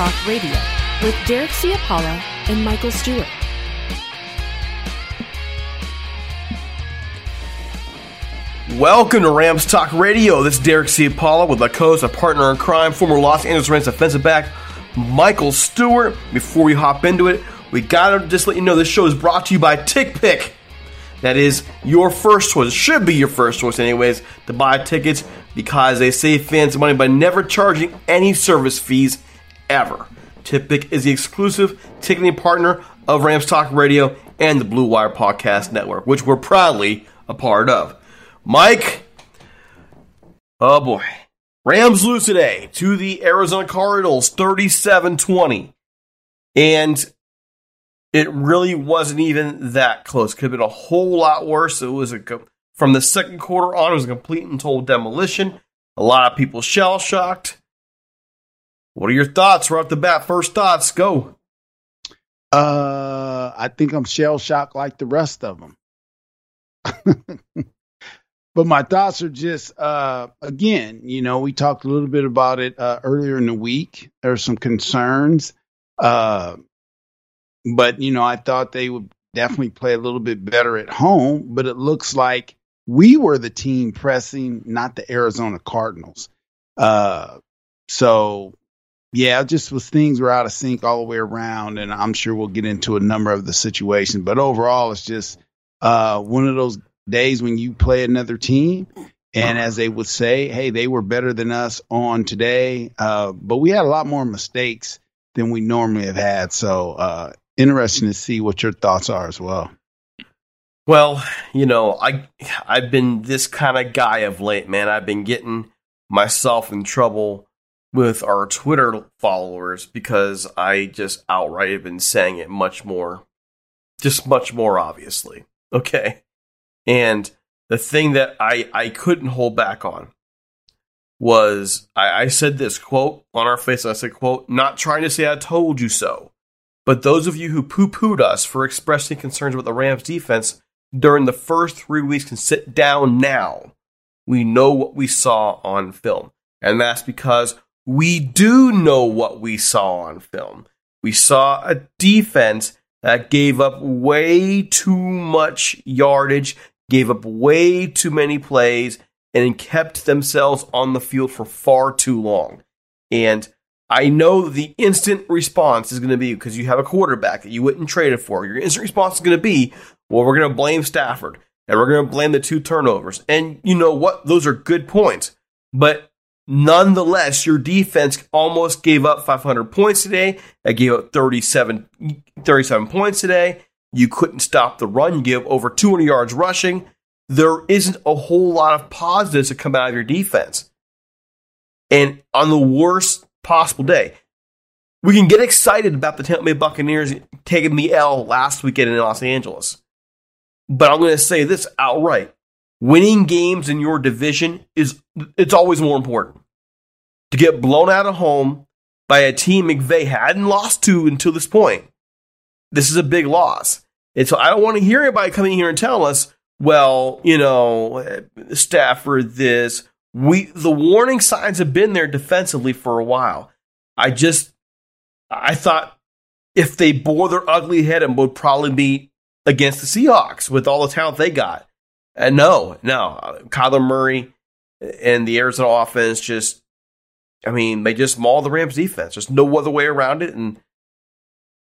Talk Radio with Derek Ciapala and Michael Stewart. Welcome to Rams Talk Radio. This is Derek Ciapala with my co-host, a partner in crime, former Los Angeles Rams defensive back Michael Stewart. Before we hop into it, we gotta just let you know this show is brought to you by TickPick. That is your first choice. It should be your first choice, anyways, to buy tickets because they save fans money by never charging any service fees ever. TickPick is the exclusive ticketing partner of Rams Talk Radio and the Blue Wire Podcast Network, which we're proudly a part of. Mike, oh boy. Rams lose today to the Arizona Cardinals 37 20. And it really wasn't even that close. Could have been a whole lot worse. It was a from the second quarter on, it was a complete and total demolition. A lot of people shell shocked. What are your thoughts right off the bat? First thoughts, go. Uh, I think I'm shell shocked like the rest of them. but my thoughts are just uh, again, you know, we talked a little bit about it uh, earlier in the week. There are some concerns, uh, but you know, I thought they would definitely play a little bit better at home. But it looks like we were the team pressing, not the Arizona Cardinals. Uh, so yeah, just was things were out of sync all the way around, and I'm sure we'll get into a number of the situations. But overall, it's just uh, one of those days when you play another team, and as they would say, hey, they were better than us on today, uh, but we had a lot more mistakes than we normally have had. So uh, interesting to see what your thoughts are as well. Well, you know, I I've been this kind of guy of late, man. I've been getting myself in trouble with our Twitter followers because I just outright have been saying it much more, just much more obviously. Okay. And the thing that I, I couldn't hold back on was I, I said this quote on our face. I said, quote, not trying to say I told you so, but those of you who poo pooed us for expressing concerns about the Rams defense during the first three weeks can sit down now. We know what we saw on film. And that's because we do know what we saw on film. We saw a defense that gave up way too much yardage, gave up way too many plays, and kept themselves on the field for far too long. And I know the instant response is going to be because you have a quarterback that you wouldn't trade it for. Your instant response is going to be, well, we're going to blame Stafford and we're going to blame the two turnovers. And you know what? Those are good points. But nonetheless, your defense almost gave up 500 points today. They gave up 37, 37 points today. You couldn't stop the run. You gave over 200 yards rushing. There isn't a whole lot of positives that come out of your defense. And on the worst possible day, we can get excited about the Tampa Bay Buccaneers taking the L last weekend in Los Angeles. But I'm going to say this outright. Winning games in your division is it's always more important. To get blown out of home by a team McVay hadn't lost to until this point. This is a big loss. And so I don't want to hear anybody coming here and telling us, well, you know, Stafford this. We the warning signs have been there defensively for a while. I just I thought if they bore their ugly head and would probably be against the Seahawks with all the talent they got. And no, no, Kyler Murray and the Arizona offense just, I mean, they just maul the Rams defense. There's no other way around it. And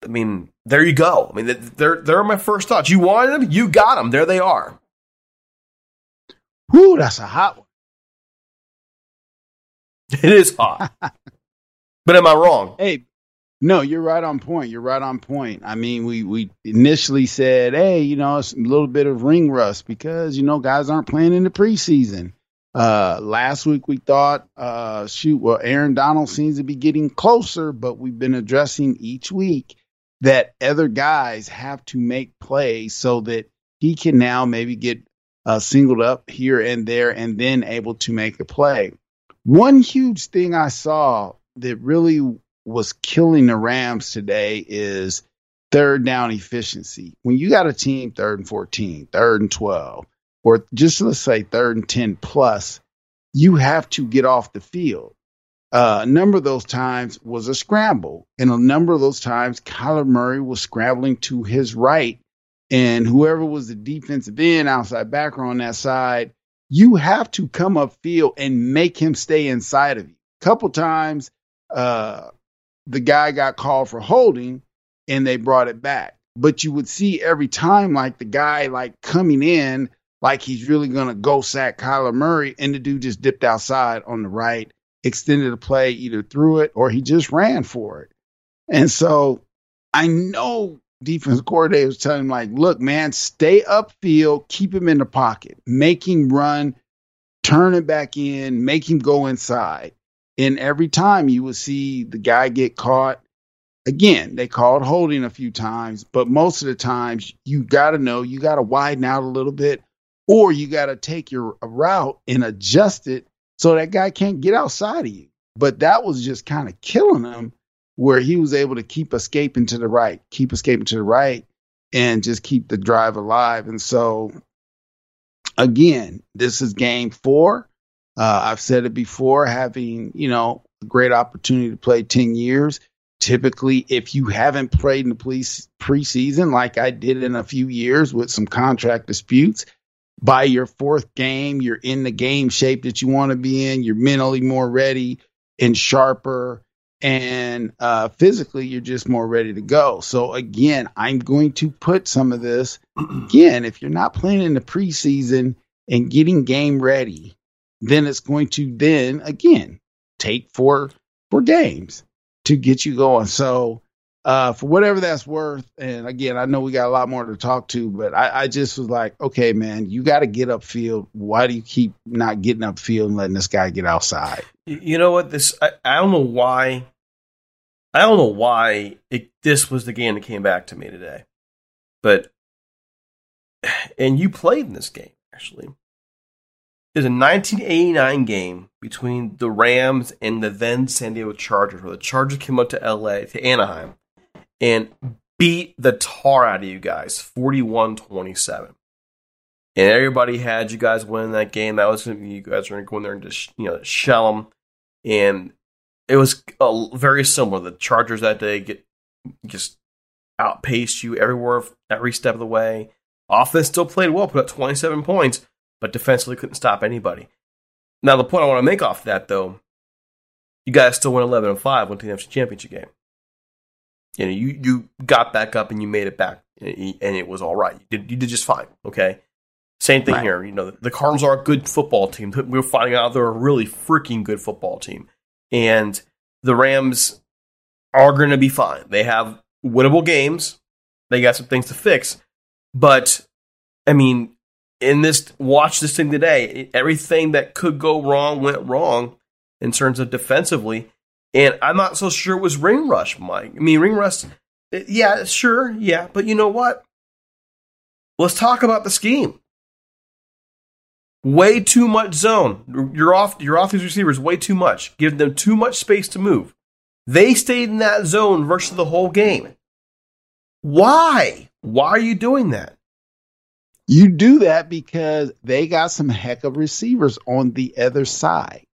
I mean, there you go. I mean, they're they're my first thoughts. You wanted them, you got them. There they are. Whoo, that's a hot one. It is hot. but am I wrong? Hey, no, you're right on point. You're right on point. I mean, we we initially said, hey, you know, it's a little bit of ring rust because you know guys aren't playing in the preseason. Uh, last week we thought, uh, shoot, well, Aaron Donald seems to be getting closer, but we've been addressing each week that other guys have to make plays so that he can now maybe get uh, singled up here and there and then able to make a play. One huge thing I saw that really was killing the Rams today is third down efficiency. When you got a team third and 14, third and 12, or just let's say third and 10 plus, you have to get off the field. Uh, a number of those times was a scramble, and a number of those times Kyler Murray was scrambling to his right, and whoever was the defensive end, outside backer on that side, you have to come up field and make him stay inside of you. A couple times, uh, the guy got called for holding and they brought it back. But you would see every time like the guy like coming in like he's really gonna go sack Kyler Murray, and the dude just dipped outside on the right, extended the play either through it or he just ran for it. And so I know defense coordinator was telling him like, look, man, stay upfield, keep him in the pocket, make him run, turn it back in, make him go inside. And every time you would see the guy get caught, again, they called holding a few times, but most of the times you got to know, you got to widen out a little bit, or you got to take your route and adjust it so that guy can't get outside of you. But that was just kind of killing him where he was able to keep escaping to the right, keep escaping to the right, and just keep the drive alive. And so, again, this is game four. Uh, I've said it before, having, you know, a great opportunity to play 10 years. Typically, if you haven't played in the police preseason, like I did in a few years with some contract disputes, by your fourth game, you're in the game shape that you want to be in. You're mentally more ready and sharper, and uh, physically, you're just more ready to go. So, again, I'm going to put some of this again. If you're not playing in the preseason and getting game ready, then it's going to then again take four four games to get you going. So uh, for whatever that's worth, and again, I know we got a lot more to talk to, but I, I just was like, okay, man, you got to get upfield. Why do you keep not getting upfield and letting this guy get outside? You know what? This I, I don't know why. I don't know why it, this was the game that came back to me today, but and you played in this game actually is a 1989 game between the Rams and the then San Diego Chargers, where the Chargers came up to LA, to Anaheim, and beat the tar out of you guys 41 27. And everybody had you guys winning that game. That was you guys were going to go in there and just you know shell them. And it was very similar. The Chargers that day get just outpaced you everywhere, every step of the way. Offense still played well, put up 27 points, but defensively couldn't stop anybody. Now, the point I want to make off that, though, you guys still went 11 and 5, went to the NFC Championship game. You know, you, you got back up and you made it back, and it was all right. You did, you did just fine, okay? Same thing right. here. You know, the Cardinals are a good football team. We're finding out they're a really freaking good football team. And the Rams are going to be fine. They have winnable games. They got some things to fix. But, I mean, in this, watch this thing today. Everything that could go wrong went wrong in terms of defensively. And I'm not so sure it was ring rush, Mike. I mean, ring rush, eh, yeah, sure, yeah. But you know what? Let's talk about the scheme. Way too much zone. You're off. You're off these receivers way too much. Give them too much space to move. They stayed in that zone versus the whole game. Why? Why are you doing that? You do that because they got some heck of receivers on the other side.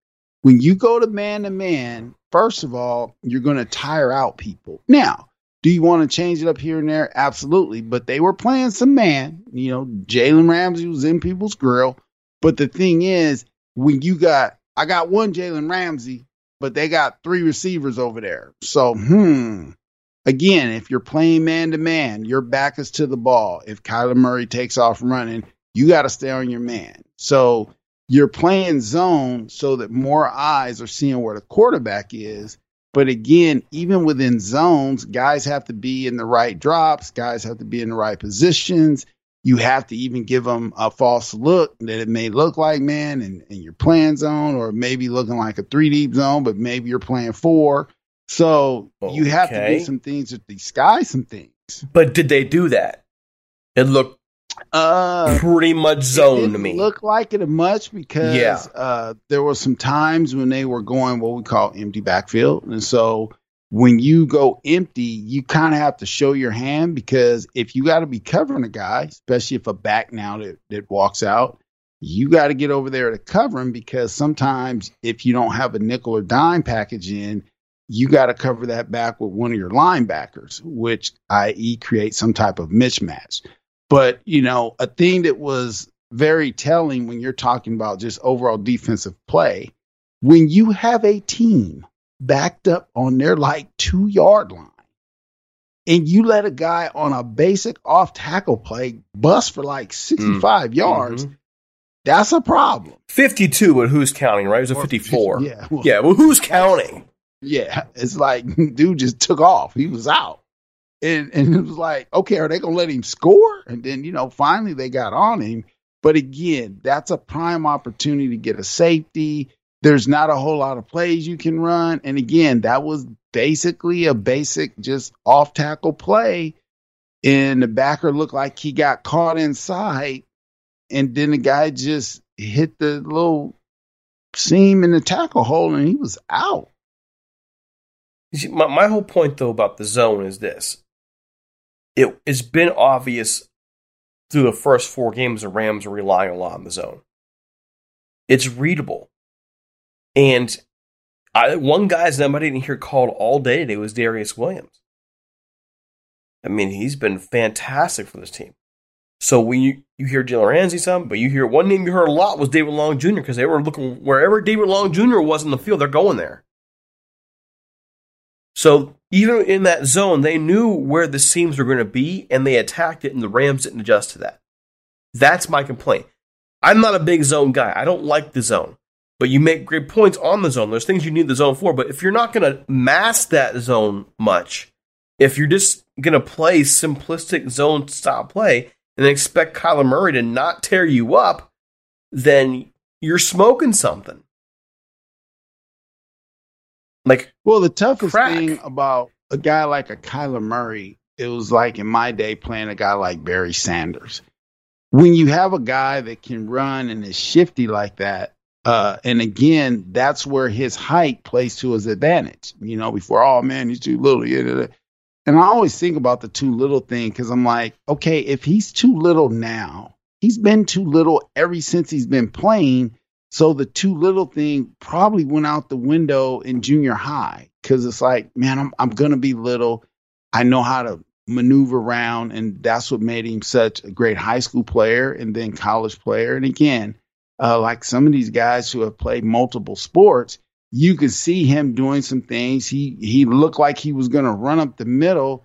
When you go to man to man, first of all, you're going to tire out people. Now, do you want to change it up here and there? Absolutely. But they were playing some man. You know, Jalen Ramsey was in people's grill. But the thing is, when you got, I got one Jalen Ramsey, but they got three receivers over there. So, hmm, again, if you're playing man to man, your back is to the ball. If Kyler Murray takes off running, you got to stay on your man. So you're playing zone so that more eyes are seeing where the quarterback is. But again, even within zones, guys have to be in the right drops, guys have to be in the right positions. You have to even give them a false look that it may look like man and, and you're playing zone, or maybe looking like a three deep zone, but maybe you're playing four. So okay. you have to do some things to disguise some things. But did they do that? It looked uh, pretty much zone to me. Look like it much because yeah. uh, there were some times when they were going what we call empty backfield, and so when you go empty, you kind of have to show your hand because if you got to be covering a guy, especially if a back now that, that walks out, you got to get over there to cover him because sometimes if you don't have a nickel or dime package in, you got to cover that back with one of your linebackers, which i.e. create some type of mismatch. But, you know, a thing that was very telling when you're talking about just overall defensive play, when you have a team backed up on their like two yard line and you let a guy on a basic off tackle play bust for like 65 mm. yards, mm-hmm. that's a problem. 52, but who's counting, right? It was a 54. Yeah. Well, yeah. Well, who's counting? Yeah, it's like dude just took off. He was out. And and it was like, okay, are they gonna let him score? And then, you know, finally they got on him. But again, that's a prime opportunity to get a safety. There's not a whole lot of plays you can run. And again, that was basically a basic just off tackle play. And the backer looked like he got caught inside. And then the guy just hit the little seam in the tackle hole and he was out. See, my, my whole point though about the zone is this: it, it's been obvious through the first four games the Rams are relying a lot on the zone. It's readable, and I, one guy's name I didn't hear called all day today was Darious Williams. I mean, he's been fantastic for this team. So when you, you hear Jalen Ramsey some, but you hear one name you heard a lot was David Long Jr. because they were looking wherever David Long Jr. was in the field, they're going there. So even in that zone, they knew where the seams were going to be and they attacked it, and the Rams didn't adjust to that. That's my complaint. I'm not a big zone guy. I don't like the zone. But you make great points on the zone. There's things you need the zone for. But if you're not going to mask that zone much, if you're just going to play simplistic zone style play and expect Kyler Murray to not tear you up, then you're smoking something. Like, well, the toughest crack. thing about a guy like a Kyler Murray, it was like in my day playing a guy like Barry Sanders. When you have a guy that can run and is shifty like that, uh, and again, that's where his height plays to his advantage. You know, before, oh man, he's too little. And I always think about the too little thing because I'm like, okay, if he's too little now, he's been too little ever since he's been playing. So the too little thing probably went out the window in junior high because it's like, man, I'm I'm gonna be little. I know how to maneuver around, and that's what made him such a great high school player and then college player. And again, uh, like some of these guys who have played multiple sports, you could see him doing some things. He he looked like he was to run up the middle,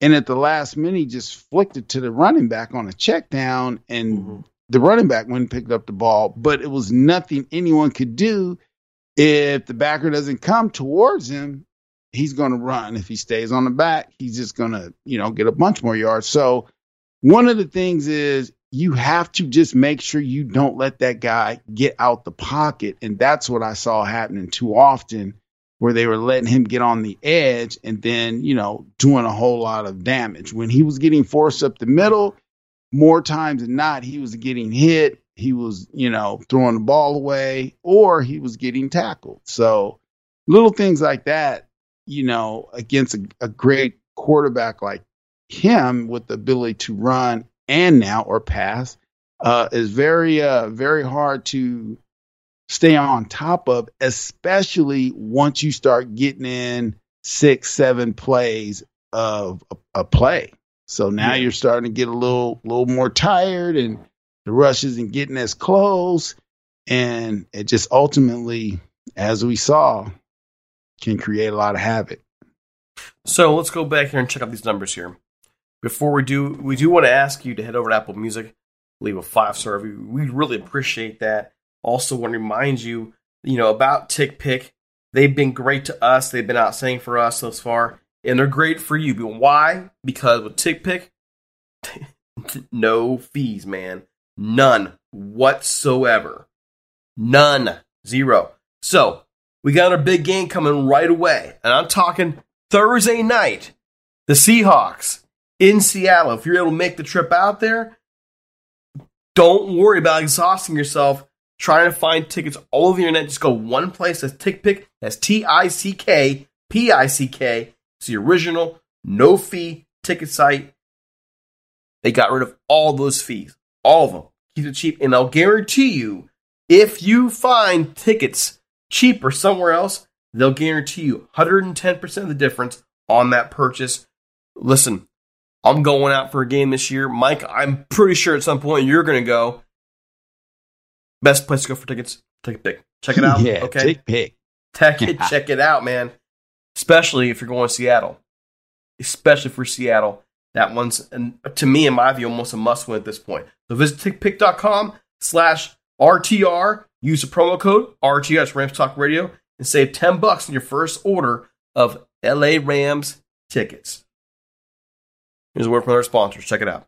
and at the last minute, he just flicked it to the running back on a check down, and mm-hmm. The running back went and picked up the ball. But it was nothing anyone could do. If the backer doesn't come towards him, he's going to run. If he stays on the back, he's just going to you know get a bunch more yards. So one of the things is you have to just make sure you don't let that guy get out the pocket. And that's what I saw happening too often, where they were letting him get on the edge and then, you know, doing a whole lot of damage. When he was getting forced up the middle, more times than not, he was getting hit. He was, you know, throwing the ball away or he was getting tackled. So little things like that, you know, against a, a great quarterback like him with the ability to run and now or pass uh, is very uh, very hard to stay on top of, especially once you start getting in six seven plays of a, a play. So now yeah. you're starting to get a little little more tired, and the rush isn't getting as close, and it just ultimately, as we saw, can create a lot of havoc. So let's go back here and check out these numbers here. Before we do, we do want to ask you to head over to Apple Music, leave a five star review. We really appreciate that. Also, want to remind you, you know, about TickPick. They've been great to us. They've been outstanding for us thus far, and they're great for you. Why? Because with TickPick, no fees, man, none whatsoever, none, zero. So we got our big game coming right away, and I'm talking Thursday night. The Seahawks in Seattle. If you're able to make the trip out there, don't worry about exhausting yourself trying to find tickets all over the internet. Just go one place. That's TickPick. That's T I C K P I C K. It's the original, no fee ticket site. They got rid of all those fees, all of them. Keep it cheap, and I'll guarantee you, if you find tickets cheaper somewhere else, they'll guarantee you 110% of the difference on that purchase. Listen, I'm going out for a game this year. Mike, I'm pretty sure at some point you're going to go. Best place to go for tickets, take a pick. Check it out. yeah, okay. Take pick. Take it, check it out, man. Especially if you're going to Seattle. Especially for Seattle. That one's, to me, in my view, almost a must win at this point. So visit tickpick.com slash RTR. Use the promo code RTR, Rams Talk Radio, and save 10 bucks on your first order of LA Rams tickets. Here's a word from our sponsors. Check it out.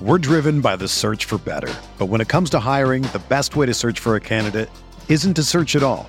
We're driven by the search for better. But when it comes to hiring, the best way to search for a candidate isn't to search at all.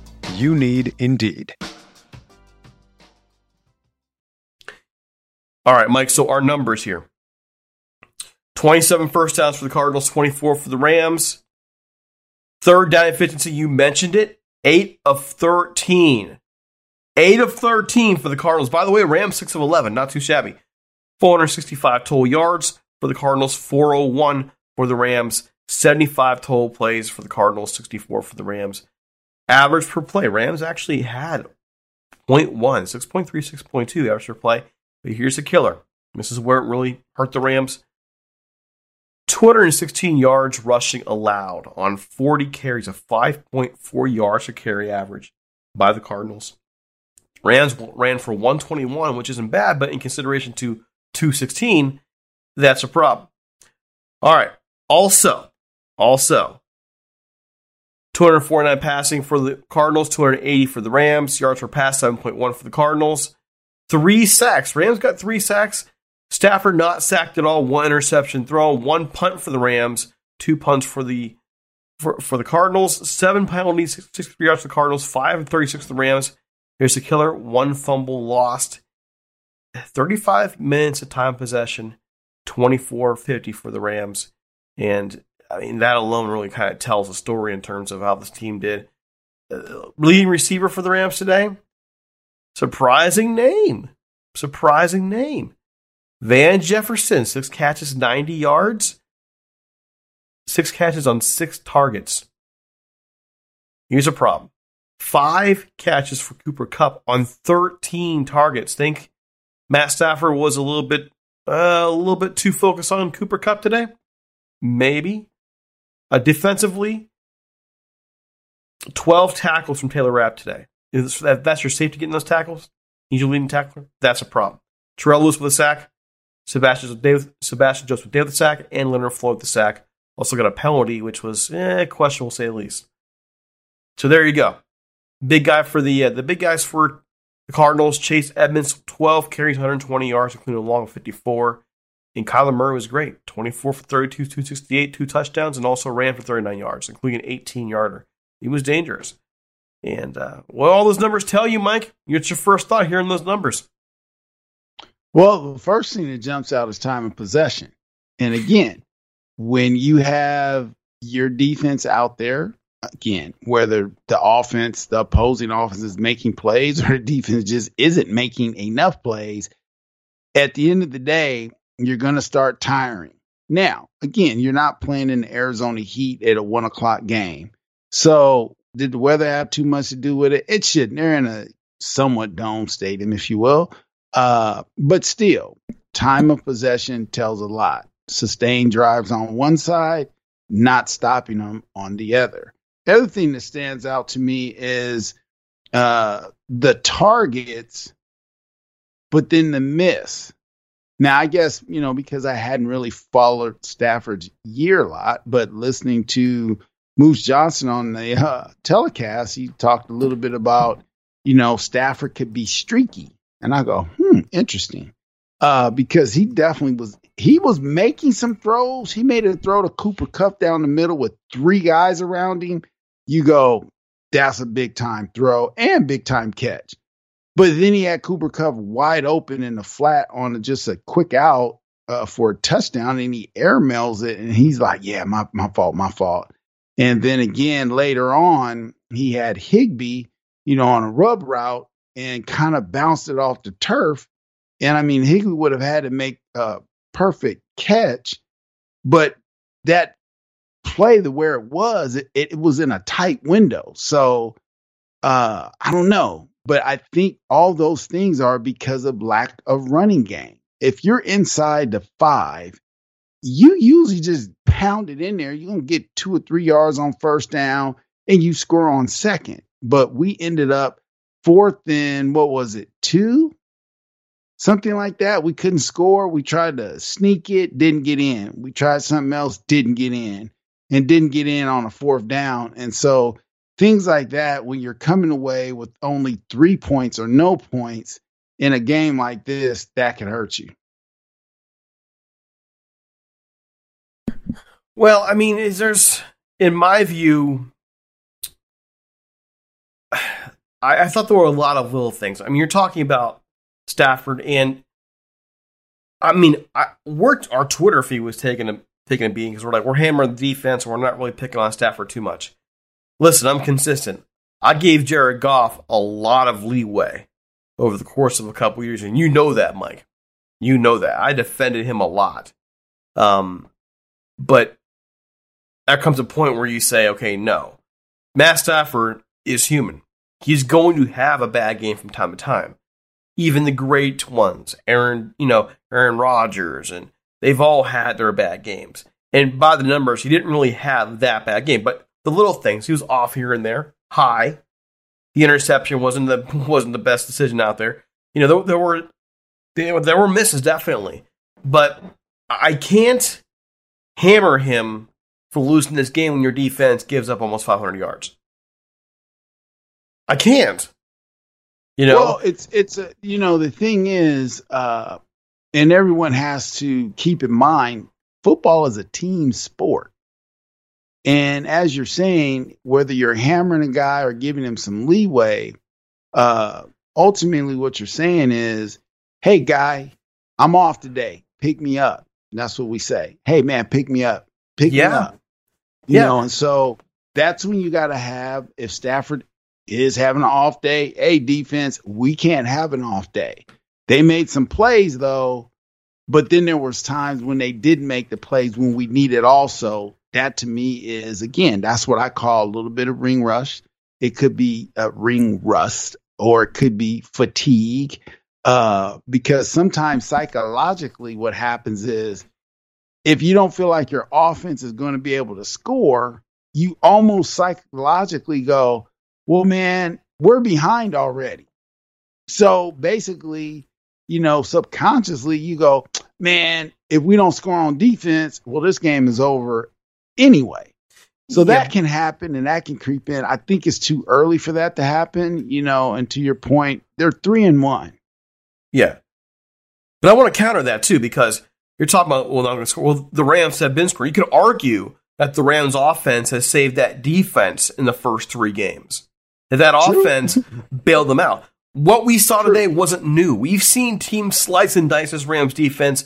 You need Indeed. All right, Mike, so our numbers here. 27 first downs for the Cardinals, 24 for the Rams. Third down efficiency, you mentioned it, 8 of 13. 8 of 13 for the Cardinals. By the way, Rams 6 of 11, not too shabby. 465 total yards for the Cardinals, 401 for the Rams, 75 total plays for the Cardinals, 64 for the Rams. Average per play, Rams actually had 0.1, 6.3, 6.2 average per play. But here's the killer. This is where it really hurt the Rams. 216 yards rushing allowed on 40 carries, a 5.4 yards per carry average by the Cardinals. Rams ran for 121, which isn't bad, but in consideration to 216, that's a problem. All right. Also, also, 249 passing for the Cardinals, 280 for the Rams. Yards per pass, 7.1 for the Cardinals. Three sacks. Rams got three sacks. Stafford not sacked at all. One interception throw. One punt for the Rams. Two punts for the for, for the Cardinals. Seven penalties, 63 yards for the Cardinals. Five and 36 for the Rams. Here's the killer. One fumble lost. 35 minutes of time possession. 24-50 for the Rams. And I mean, that alone really kind of tells a story in terms of how this team did. Uh, leading receiver for the Rams today, surprising name. Surprising name. Van Jefferson, six catches, 90 yards. Six catches on six targets. Here's a problem five catches for Cooper Kupp on 13 targets. Think Matt Stafford was a little bit uh, a little bit too focused on Cooper Kupp today? Maybe. Uh, defensively, 12 tackles from Taylor Rapp today. Is that, that's your safety getting those tackles? He's your leading tackler? That's a problem. Terrell Lewis with a sack, Sebastian, Sebastian Joseph with the sack, and Leonard Floyd with the sack. Also got a penalty, which was eh, questionable, say at least. So there you go. Big guy for the uh, the big guys for the Cardinals. Chase Edmonds, 12 carries, 120 yards, including a long 54. And Kyler Murray was great 24 for 32, 268, two touchdowns, and also ran for 39 yards, including an 18 yarder. He was dangerous. And uh, what all those numbers tell you, Mike? What's your first thought hearing those numbers? Well, the first thing that jumps out is time of possession. And again, when you have your defense out there, again, whether the offense, the opposing offense is making plays or the defense just isn't making enough plays, at the end of the day, you're going to start tiring. Now, again, you're not playing in the Arizona Heat at a one o'clock game. So, did the weather have too much to do with it? It shouldn't. They're in a somewhat dome stadium, if you will. Uh, but still, time of possession tells a lot. Sustained drives on one side, not stopping them on the other. The other thing that stands out to me is uh, the targets, but then the miss. Now, I guess, you know, because I hadn't really followed Stafford's year a lot, but listening to Moose Johnston on the uh, telecast, he talked a little bit about, you know, Stafford could be streaky. And I go, hmm, interesting. Uh, because he definitely was, he was making some throws. He made a throw to Cooper Kupp down the middle with three guys around him. You go, that's a big time throw and big time catch. But then he had Cooper Kupp wide open in the flat on just a quick out uh, for a touchdown, and he airmails it, and he's like, "Yeah, my my fault, my fault." And then again later on, he had Higbee, you know, on a rub route and kind of bounced it off the turf. And I mean, Higbee would have had to make a perfect catch, but that play the where it was, it, it was in a tight window. So uh, I don't know. But I think all those things are because of lack of running game. If you're inside the five, you usually just pound it in there. You're going to get two or three yards on first down and you score on second. But we ended up fourth and what was it, two? Something like that. We couldn't score. We tried to sneak it, didn't get in. We tried something else, didn't get in, and didn't get in on a fourth down. And so things like that when you're coming away with only three points or no points in a game like this that can hurt you. Well i mean is there's in my view I, I thought there were a lot of little things. I mean you're talking about stafford and i mean I, we're, our twitter feed was taking a taking a beating because we're like we're hammering the defense and we're not really picking on stafford too much Listen, I'm consistent. I gave Jared Goff a lot of leeway over the course of a couple years, and you know that, Mike. You know that. I defended him a lot. Um, but there comes a point where you say, okay, no. Matt Stafford is human. He's going to have a bad game from time to time. Even the great ones, Aaron, you know, Aaron Rodgers, and they've all had their bad games. And by the numbers, he didn't really have that bad game. But the little things. He was off here and there. High. The interception wasn't the wasn't the best decision out there. You know, there, there were there, were misses definitely, but I can't hammer him for losing this game when your defense gives up almost 500 yards. I can't. You know, well, it's it's a you know the thing is, uh, and everyone has to keep in mind, football is a team sport. And as you're saying, whether you're hammering a guy or giving him some leeway, uh, ultimately what you're saying is, hey, guy, I'm off today. Pick me up. And that's what we say. Hey, man, pick me up. Pick Yeah. me up. You Yeah. know, and so that's when you got to have, if Stafford is having an off day, hey, defense, we can't have an off day. They made some plays, though, but then there was times when they didn't make the plays when we needed also. That to me is, again, that's what I call a little bit of ring rush. It could be a ring rust or it could be fatigue. Uh, because sometimes psychologically, what happens is if you don't feel like your offense is going to be able to score, you almost psychologically go, well, man, we're behind already. So basically, you know, subconsciously, you go, man, if we don't score on defense, well, this game is over anyway. So that Yeah. can happen and that can creep in. I think it's too early for that to happen, you know, and to your point, they're three and one. Yeah. But I want to counter that too because you're talking about, well, not going to score. Well, the Rams have been scoring. You could argue that the Rams offense has saved that defense in the first three games. That that True. offense bailed them out. What we saw today wasn't new. We've seen teams slice and dice this Rams defense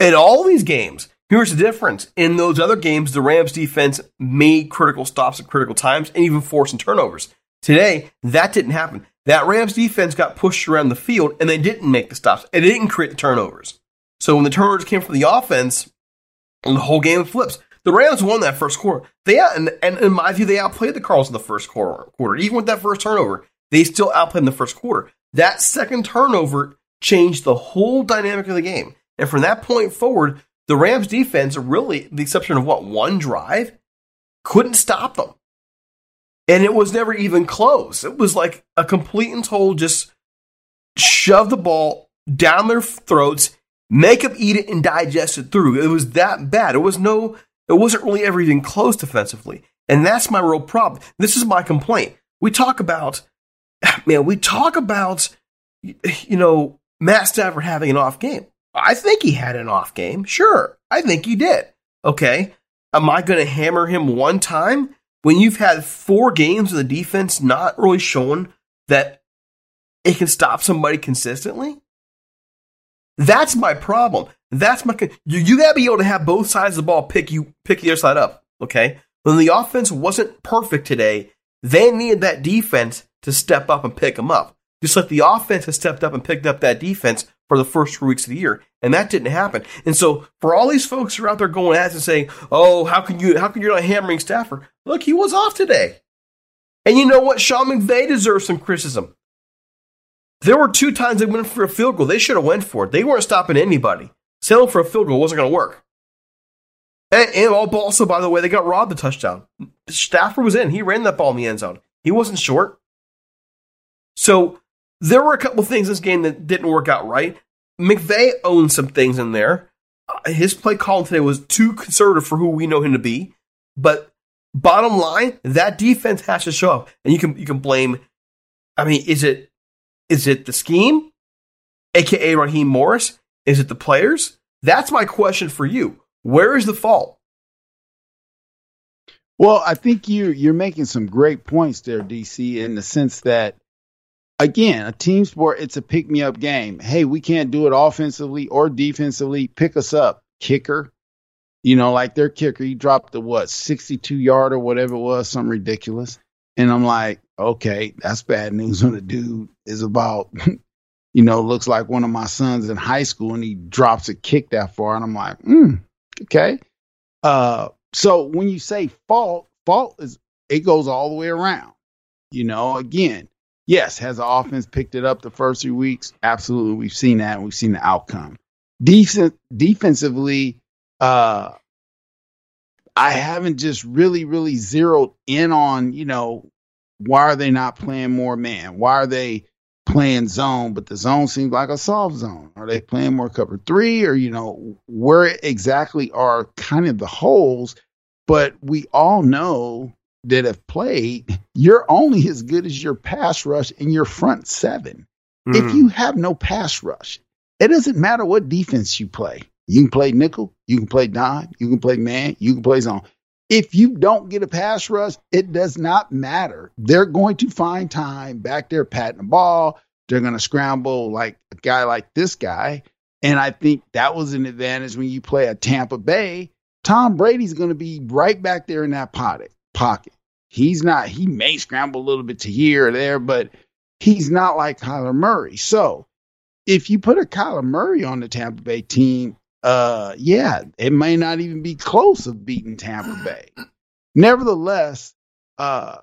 in all these games. Here's the difference. In those other games, the Rams defense made critical stops at critical times and even forcing turnovers. Today, that didn't happen. That Rams defense got pushed around the field and they didn't make the stops. And they didn't create the turnovers. So when the turnovers came from the offense, and the whole game flips. The Rams won that first quarter. They and, and in my view, they outplayed the Cardinals in the first quarter. Quarter, even with that first turnover, they still outplayed in the first quarter. That second turnover changed the whole dynamic of the game. And from that point forward, the Rams defense, really, the exception of what one drive, couldn't stop them. And it was never even close. It was like a complete and total just shove the ball down their throats, make them eat it and digest it through. It was that bad. It was no, it wasn't really ever even close defensively. And that's my real problem. This is my complaint. We talk about, man, we talk about, you know, Matt Stafford having an off game. I think he had an off game. Sure. I think he did. Okay. Am I going to hammer him one time when you've had four games of the defense not really showing that it can stop somebody consistently? That's my problem. That's my you. You got to be able to have both sides of the ball pick you pick the other side up. Okay. When the offense wasn't perfect today, they needed that defense to step up and pick them up. Just like the offense has stepped up and picked up that defense for the first three weeks of the year, and that didn't happen. And so, for all these folks who are out there going at and saying, "Oh, how can you? How can you not hammering Stafford?" Look, he was off today, and you know what? Sean McVay deserves some criticism. There were two times they went for a field goal. They should have went for it. They weren't stopping anybody. Settling for a field goal wasn't going to work. And, and also, by the way, they got robbed the touchdown. Stafford was in. He ran that ball in the end zone. He wasn't short. So there were a couple things in this game that didn't work out right. McVay owned some things in there. Uh, His play calling today was too conservative for who we know him to be. But bottom line, that defense has to show up, and you can you can blame. I mean, is it is it the scheme, aka Raheem Morris? Is it the players? That's my question for you. Where is the fault? Well, I think you you're making some great points there, DC, in the sense that again, a team sport, it's a pick me up game. Hey, we can't do it offensively or defensively. Pick us up. Kicker. You know, like their kicker, he dropped the what, 62 yard or whatever it was, something ridiculous. And I'm like, okay, that's bad news when a dude is about, you know, looks like one of my sons in high school and he drops a kick that far. And I'm like, hmm, okay. Uh, so when you say fault, fault is it goes all the way around. You know, again, yes, has the offense picked it up the first three weeks? Absolutely, we've seen that. and We've seen the outcome. Decent defensively, uh, I haven't just really, really zeroed in on you know why are they not playing more man? Why are they playing zone? But the zone seems like a soft zone. Are they playing more cover three, or you know where exactly are kind of the holes? But we all know that have played, you're only as good as your pass rush in your front seven. Mm. If you have no pass rush, it doesn't matter what defense you play. You can play nickel, you can play dime, you can play man, you can play zone. If you don't get a pass rush, it does not matter. They're going to find time back there patting the ball. They're going to scramble like a guy like this guy. And I think that was an advantage when you play a Tampa Bay. Tom Brady's going to be right back there in that pocket. Pocket. He's not. He may scramble a little bit to here or there, but he's not like Kyler Murray. So if you put a Kyler Murray on the Tampa Bay team, uh, yeah, it may not even be close of beating Tampa Bay. Nevertheless, uh,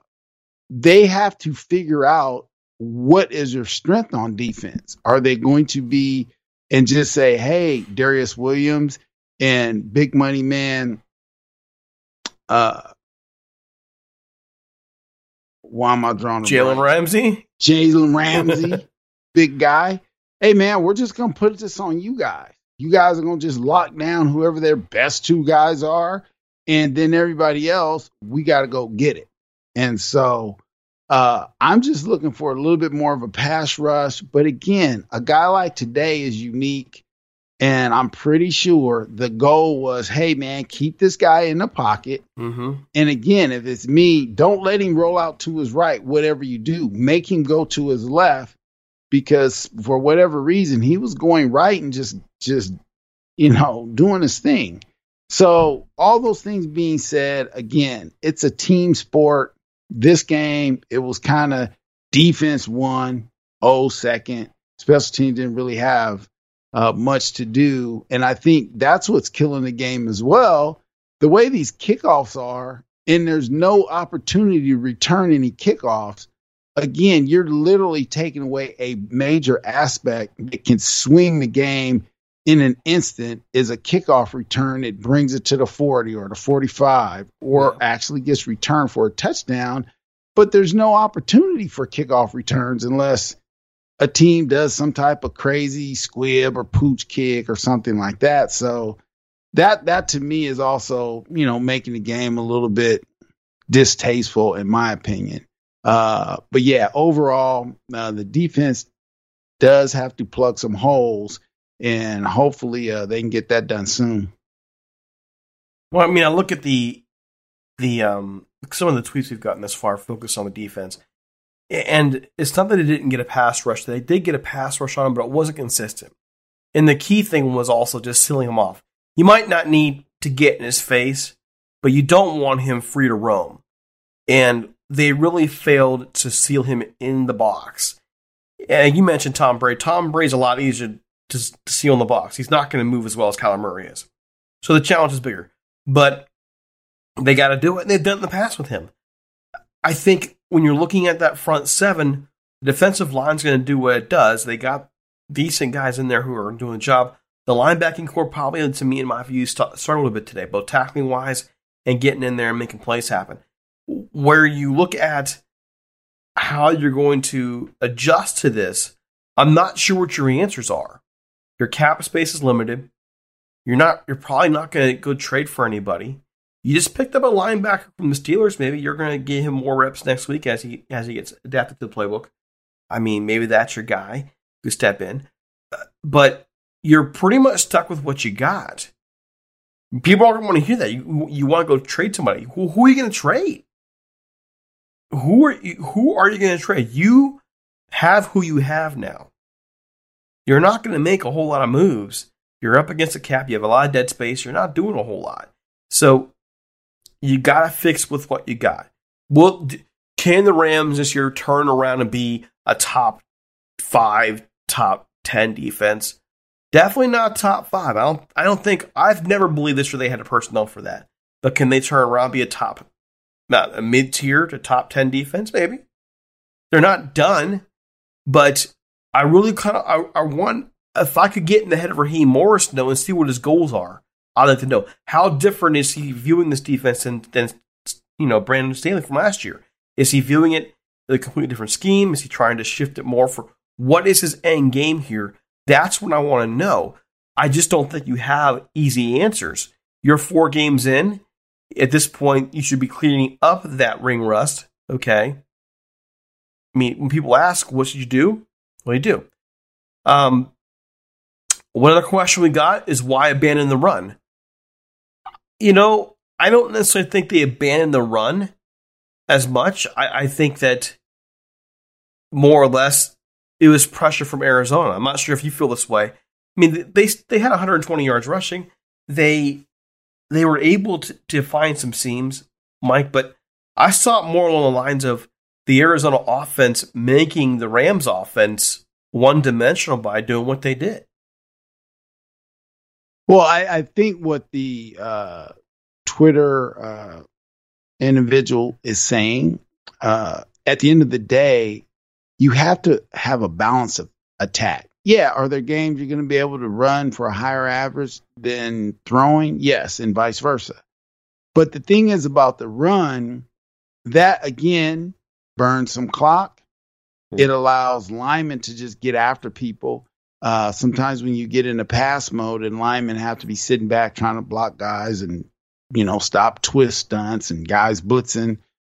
they have to figure out what is their strength on defense. Are they going to be and just say, "Hey, Darious Williams and Big Money Man, uh, why am I drawing Jalen Ramsey? Jalen Ramsey, big guy. Hey man, we're just gonna put this on you guys. You guys are gonna just lock down whoever their best two guys are, and then everybody else, we gotta go get it. And so uh, I'm just looking for a little bit more of a pass rush. But again, a guy like today is unique. And I'm pretty sure the goal was, hey, man, keep this guy in the pocket. Mm-hmm. And again, if it's me, don't let him roll out to his right, whatever you do. Make him go to his left because for whatever reason, he was going right and just, just, you know, doing his thing. So, all those things being said, again, it's a team sport. This game, it was kind of defense one, oh second. Special teams didn't really have uh, much to do. And I think that's what's killing the game as well. The way these kickoffs are, and there's no opportunity to return any kickoffs. Again, you're literally taking away a major aspect that can swing the game in an instant is a kickoff return. It brings it to the 40 or the 45 or actually gets returned for a touchdown. But there's no opportunity for kickoff returns unless a team does some type of crazy squib or pooch kick or something like that. So that that to me is also you know making the game a little bit distasteful in my opinion. Uh, but yeah, overall uh, the defense does have to plug some holes, and hopefully uh, they can get that done soon. Well, I mean, I look at the the um, some of the tweets we've gotten this far focus on the defense. And it's not that they didn't get a pass rush. They did get a pass rush on him, but it wasn't consistent. And the key thing was also just sealing him off. You might not need to get in his face, but you don't want him free to roam. And they really failed to seal him in the box. And you mentioned Tom Brady. Tom Brady's a lot easier to, to seal in the box. He's not going to move as well as Kyler Murray is. So the challenge is bigger. But they got to do it, and they've done it in the past with him. I think when you're looking at that front seven, the defensive line's going to do what it does. They got decent guys in there who are doing the job. The linebacking core probably, to me, in my view, struggled a little bit today, both tackling wise and getting in there and making plays happen. Where you look at how you're going to adjust to this, I'm not sure what your answers are. Your cap space is limited. You're not. You're probably not going to go trade for anybody. You just picked up a linebacker from the Steelers. Maybe you're going to give him more reps next week as he as he gets adapted to the playbook. I mean, maybe that's your guy who step in, uh, but you're pretty much stuck with what you got. People aren't going to want to hear that. You you want to go trade somebody. Who, who are you going to trade? Who are you, who are you going to trade? You have who you have now. You're not going to make a whole lot of moves. You're up against a cap. You have a lot of dead space. You're not doing a whole lot. So you got to fix with what you got. Well, can the Rams this year turn around and be a top five, top ten defense? Definitely not top five. I don't. I don't think. I've never believed this. Where they had a personnel for that. But can they turn around be a top, not a mid tier to top ten defense? Maybe. They're not done, but I really kind of I, I want if I could get in the head of Raheem Morris though and see what his goals are. I'd like to know how different is he viewing this defense than, than you know Brandon Staley from last year? Is he viewing it a completely different scheme? Is he trying to shift it more for what is his end game here? That's what I want to know. I just don't think you have easy answers. You're four games in, At this point, you should be cleaning up that ring rust. Okay. I mean, when people ask, what should you do? What do you do? Um, one other question we got is why abandon the run? You know, I don't necessarily think they abandoned the run as much. I, I think that more or less it was pressure from Arizona. I'm not sure if you feel this way. I mean, they they had 120 yards rushing. They they were able to, to find some seams, Mike, but I saw it more along the lines of the Arizona offense making the Rams offense one dimensional by doing what they did. Well, I, I think what the uh, Twitter uh, individual is saying uh, at the end of the day, you have to have a balance of attack. Yeah, are there games you're going to be able to run for a higher average than throwing? Yes, and vice versa. But the thing is about the run, that again burns some clock. It allows linemen to just get after people. Uh, sometimes when you get in a pass mode and linemen have to be sitting back trying to block guys and you know stop twist stunts and guys blitzing,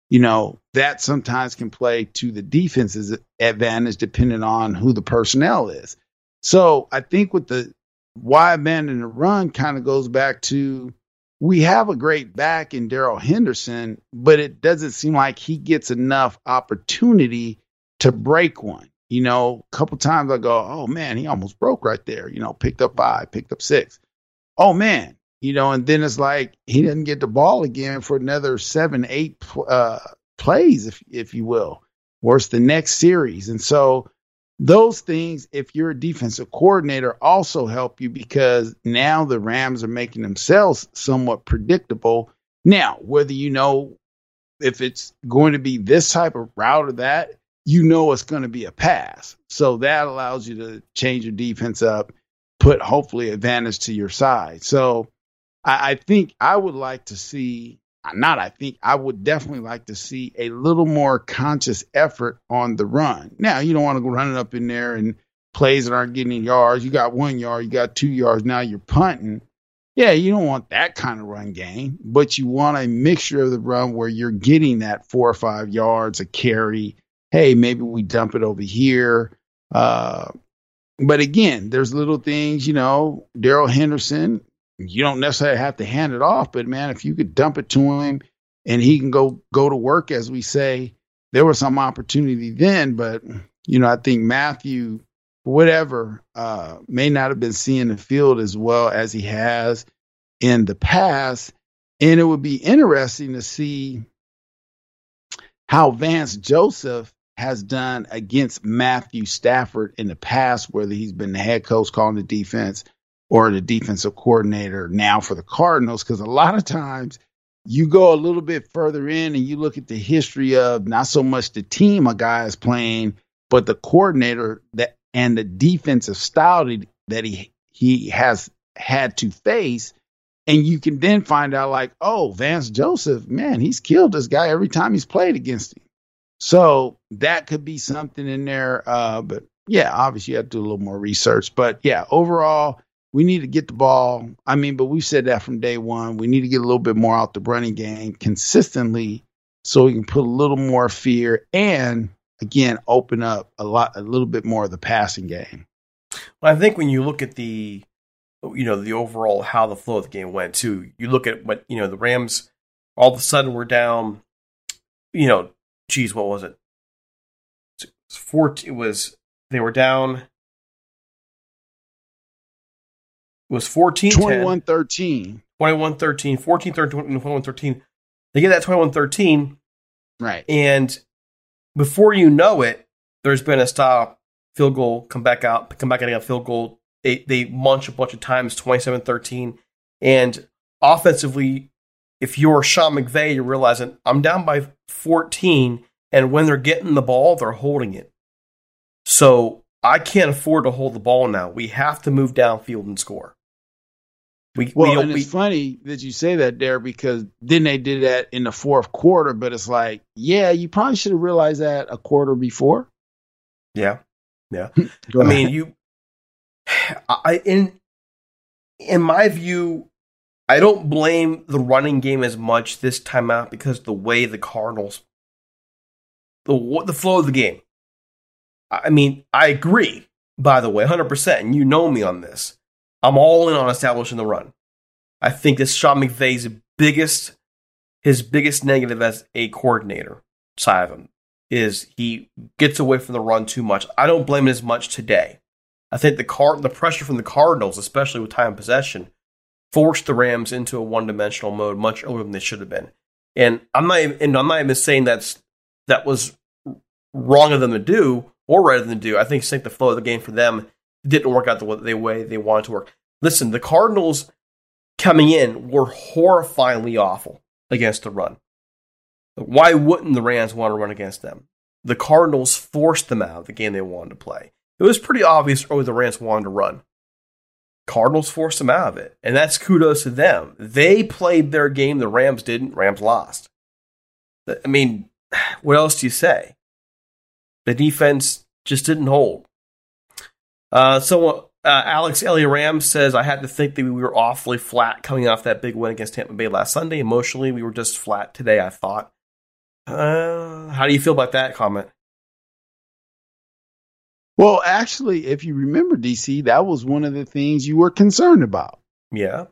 you know that sometimes can play to the defense's advantage depending on who the personnel is. So I think with the wide why abandon the run kind of goes back to we have a great back in Darrell Henderson, but it doesn't seem like he gets enough opportunity to break one. You know, a couple times I go, oh man, he almost broke right there. You know, picked up five, picked up six. Oh man, you know, and then it's like he didn't get the ball again for another seven, eight uh, plays, if if you will. Worse the next series, and so those things, if you're a defensive coordinator, also help you because now the Rams are making themselves somewhat predictable. Now, whether you know if it's going to be this type of route or that, you know it's going to be a pass. So that allows you to change your defense up, put hopefully advantage to your side. So I, I think I would like to see, not I think, I would definitely like to see a little more conscious effort on the run. Now, you don't want to go running up in there and plays that aren't getting yards. You got one yard, you got two yards, now you're punting. Yeah, you don't want that kind of run game, but you want a mixture of the run where you're getting that four or five yards a carry hey, maybe we dump it over here. Uh, but again, there's little things, you know, Darrell Henderson, you don't necessarily have to hand it off, but man, if you could dump it to him and he can go go to work, as we say, there was some opportunity then, but you know, I think Matthew, whatever, uh, may not have been seeing the field as well as he has in the past. And it would be interesting to see how Vance Joseph has done against Matthew Stafford in the past, whether he's been the head coach calling the defense or the defensive coordinator now for the Cardinals. Because a lot of times you go a little bit further in and you look at the history of not so much the team a guy is playing, but the coordinator that and the defensive style that he he has had to face. And you can then find out, like, oh, Vance Joseph, man, he's killed this guy every time he's played against him. So that could be something in there. Uh, but yeah, obviously you have to do a little more research. But yeah, overall, we need to get the ball. I mean, but we've said that from day one. We need to get a little bit more out the running game consistently so we can put a little more fear and again open up a lot a little bit more of the passing game. Well, I think when you look at the you know, the overall how the flow of the game went too, you look at what, you know, the Rams all of a sudden were down, you know, geez, what was it? It was, 14, it was they were down. It was 14 21 13. 21 13, 14 13, 21 13. They get that 21 13. Right. And before you know it, there's been a stop, field goal, come back out, come back getting a field goal. They, they munch a bunch of times, 27 13. And offensively, if you're Sean McVay, you're realizing I'm down by 14, and when they're getting the ball, they're holding it. So I can't afford to hold the ball now. We have to move downfield and score. We, well, we, and we, it's funny that you say that there because then they did that in the fourth quarter, but it's like, yeah, you probably should have realized that a quarter before. Yeah, yeah. I mean, you, I in in my view, I don't blame the running game as much this time out because the way the Cardinals, the the flow of the game. I mean, I agree. By the way, hundred percent, and you know me on this. I'm all in on establishing the run. I think this Sean McVay's biggest, his biggest negative as a coordinator side of him is he gets away from the run too much. I don't blame it as much today. I think the car, the pressure from the Cardinals, especially with time possession, forced the Rams into a one-dimensional mode much earlier than they should have been. And I'm not, even, and I'm not even saying that's that was wrong of them to do or right of them to do. I think, think the flow of the game for them didn't work out the way, the way they wanted to work. Listen, the Cardinals coming in were horrifyingly awful against the run. Why wouldn't the Rams want to run against them? The Cardinals forced them out of the game they wanted to play. It was pretty obvious early the Rams wanted to run. Cardinals forced them out of it, and that's kudos to them. They played their game, the Rams didn't. Rams lost. I mean, what else do you say? The defense just didn't hold. Uh, so uh, Alex Elliott Ram says, I had to think that we were awfully flat coming off that big win against Tampa Bay last Sunday. Emotionally, we were just flat today, I thought. Uh, how do you feel about that comment? Well, actually, if you remember, DC, that was one of the things you were concerned about. Yeah.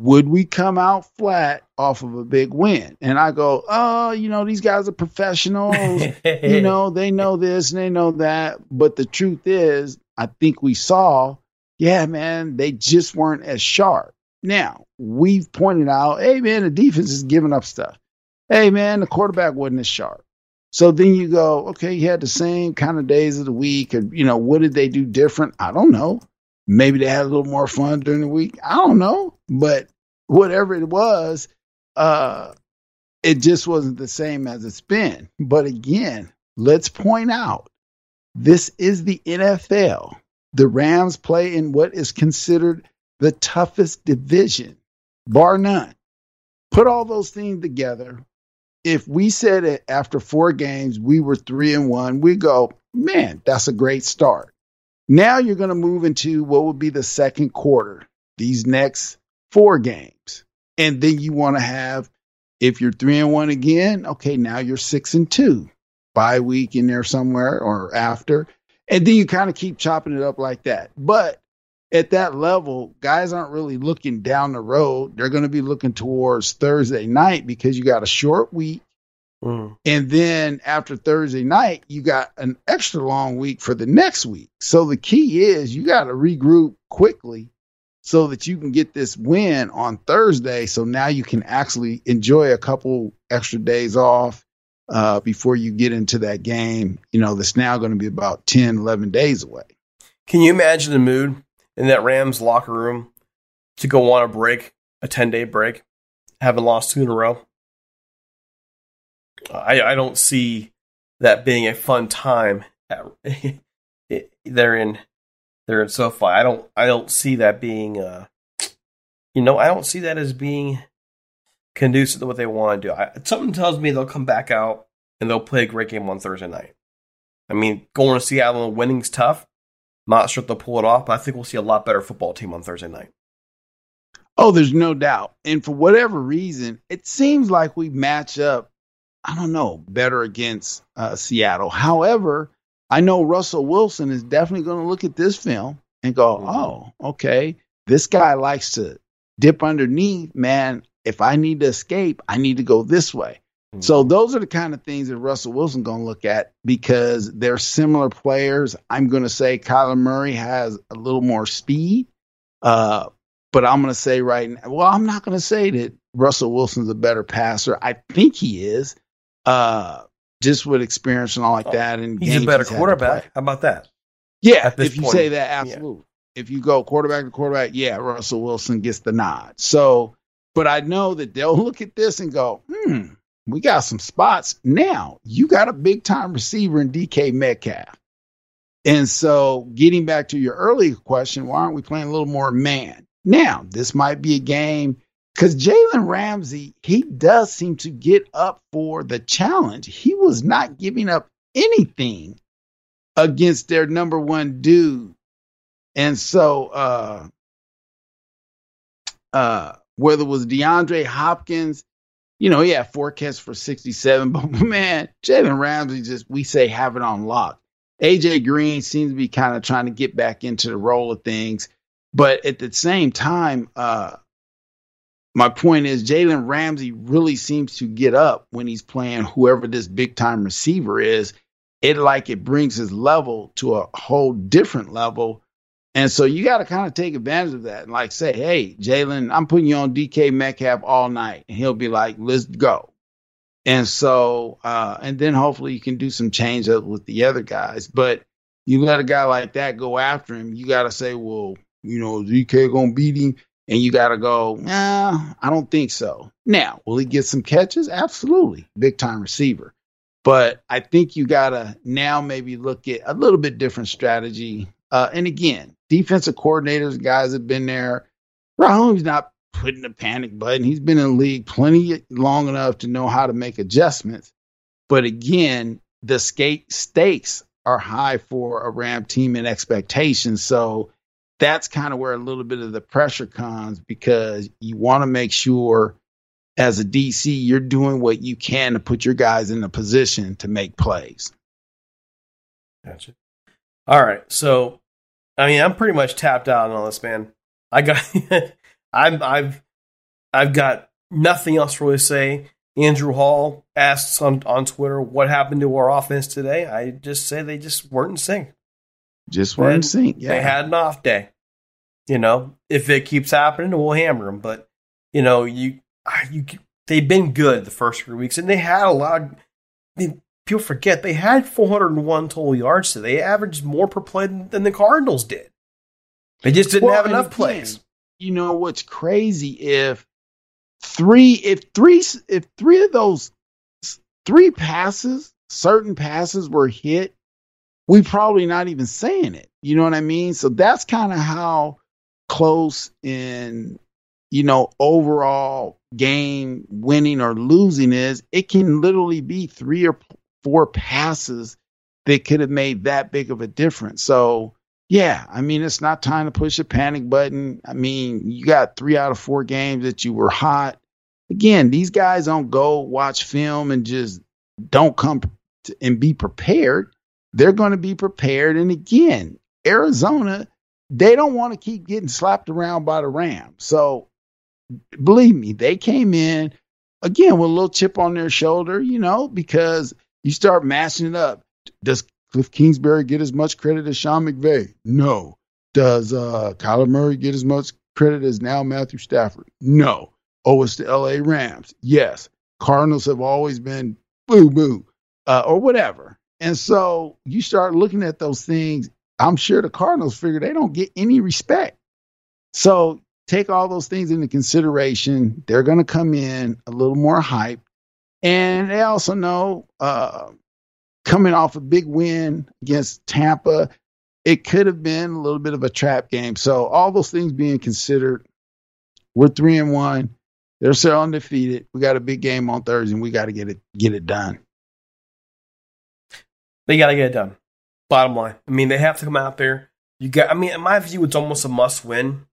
Would we come out flat off of a big win? And I go, oh, you know, these guys are professionals. you know, they know this and they know that. But the truth is, I think we saw yeah, man, they just weren't as sharp. Now, we've pointed out, hey, man, the defense is giving up stuff. Hey, man, the quarterback wasn't as sharp. So then you go, okay, you had the same kind of days of the week. And, you know, what did they do different? I don't know. Maybe they had a little more fun during the week. I don't know. But whatever it was, uh, it just wasn't the same as it's been. But again, let's point out this is the NFL. The Rams play in what is considered the toughest division, bar none. Put all those things together. If we said it after four games, we were three and one, we go, man, that's a great start. Now you're going to move into what would be the second quarter, these next four games. And then you want to have, if you're three and one again, okay, now you're six and two. Bye week in there somewhere or after. And then you kind of keep chopping it up like that. But at that level, guys aren't really looking down the road. They're going to be looking towards Thursday night because you got a short week. Mm. And then after Thursday night, you got an extra long week for the next week. So the key is you got to regroup quickly so that you can get this win on Thursday. So now you can actually enjoy a couple extra days off uh, before you get into that game, you know, that's now going to be about 10, 11 days away. Can you imagine the mood in that Rams locker room to go on a break, a 10 day break, having lost two in a row? I, I don't see that being a fun time. At, they're in they're in SoFi. I don't I don't see that being uh, you know I don't see that as being conducive to what they want to do. I, something tells me they'll come back out and they'll play a great game on Thursday night. I mean, going to Seattle and winning's tough. Not sure if they'll pull it off, but I think we'll see a lot better football team on Thursday night. Oh, there's no doubt. And for whatever reason, it seems like we match up, I don't know, better against uh, Seattle. However, I know Russell Wilson is definitely going to look at this film and go, mm-hmm. oh, okay, this guy likes to dip underneath, man if I need to escape, I need to go this way. Mm-hmm. So those are the kind of things that Russell Wilson going to look at because they're similar players. I'm going to say Kyler Murray has a little more speed, uh, but I'm going to say right now, well, I'm not going to say that Russell Wilson's a better passer. I think he is, uh, just with experience and all like oh, that. And he's a better quarterback. How about that? Yeah, if you say that, absolutely. Yeah. If you go quarterback to quarterback, yeah, Russell Wilson gets the nod. So but I know that they'll look at this and go, hmm, we got some spots. Now you got a big time receiver in DK Metcalf. And so, getting back to your earlier question, why aren't we playing a little more man? Now, this might be a game because Jalen Ramsey, he does seem to get up for the challenge. He was not giving up anything against their number one dude. And so, uh, uh, whether it was DeAndre Hopkins, you know, he had catches for 67, but man, Jalen Ramsey just, we say, have it on lock. AJ Green seems to be kind of trying to get back into the role of things. But at the same time, uh, my point is Jalen Ramsey really seems to get up when he's playing whoever this big time receiver is. It like it brings his level to a whole different level. And so you got to kind of take advantage of that and like say, hey, Jalen, I'm putting you on DK Metcalf all night. And he'll be like, let's go. And so, uh, and then hopefully you can do some change up with the other guys. But you let a guy like that go after him, you got to say, well, you know, DK going to beat him? And you got to go, nah, I don't think so. Now, will he get some catches? Absolutely. Big time receiver. But I think you got to now maybe look at a little bit different strategy. Uh, and again, defensive coordinators, guys have been there. Raheem's not putting the panic button. He's been in the league plenty long enough to know how to make adjustments. But again, the skate stakes are high for a Ram team and expectations. So that's kind of where a little bit of the pressure comes because you want to make sure as a DC you're doing what you can to put your guys in a position to make plays. Gotcha. All right. So I mean I'm pretty much tapped out on all this, man. I got I'm I've I've got nothing else to really say. Andrew Hall asks on, on Twitter what happened to our offense today. I just say they just weren't in sync. Just weren't in sync. Yeah. They had an off day. You know, if it keeps happening, we'll hammer them. But you know, you you they've been good the first three weeks, and they had a lot. Of, people forget they had 401 total yards today. They averaged more per play than, than the Cardinals did. They just didn't well, have enough again, plays. You know what's crazy if three if three if three of those three passes certain passes were hit we probably not even saying it you know what i mean so that's kind of how close in you know overall game winning or losing is it can literally be three or four passes that could have made that big of a difference. So yeah i mean it's not time to push a panic button. I mean you got three out of four games that you were hot. Again these guys don't go watch film and just don't come to, and be prepared. They're going to be prepared. And again arizona they don't want to keep getting slapped around by the Rams. So believe me, they came in again with a little chip on their shoulder, you know, because you start mashing it up. Does Cliff Kingsbury get as much credit as Sean McVay? No. Does uh, Kyler Murray get as much credit as now Matthew Stafford? No. Oh, it's the LA Rams. Yes. Cardinals have always been boo boo uh, or whatever. And so you start looking at those things I'm sure the Cardinals figure they don't get any respect. So take all those things into consideration. They're going to come in a little more hype. And they also know uh, coming off a big win against Tampa, it could have been a little bit of a trap game. So all those things being considered, we're three and one. They're still undefeated. We got a big game on Thursday, and we got to get it get it done. They got to get it done. Bottom line, I mean, they have to come out there. You got. I mean, in my view, it's almost a must win.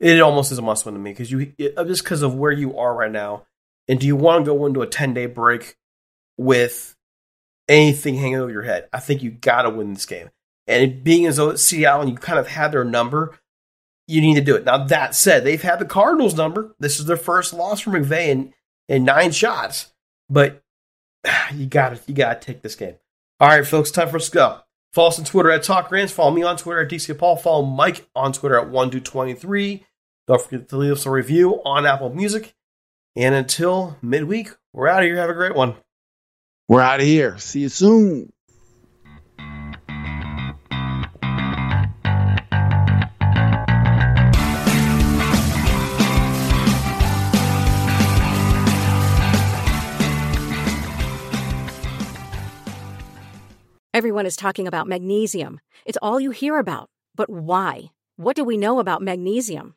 It almost is a must win to me because you it, just because of where you are right now, and do you want to go into a ten day break with anything hanging over your head? I think you got to win this game. And being as though Seattle and you kind of had their number, you need to do it. Now that said, they've had the Cardinals number. This is their first loss from McVay in, in nine shots, but you got to you got to take this game. All right, folks, time for us to go. Follow us on Twitter at Talk Rams. Follow me on Twitter at DC Paul. Follow Mike on Twitter at 1223. Don't forget to leave us a review on Apple Music. And until midweek, we're out of here. Have a great one. We're out of here. See you soon. Everyone is talking about magnesium. It's all you hear about. But why? What do we know about magnesium?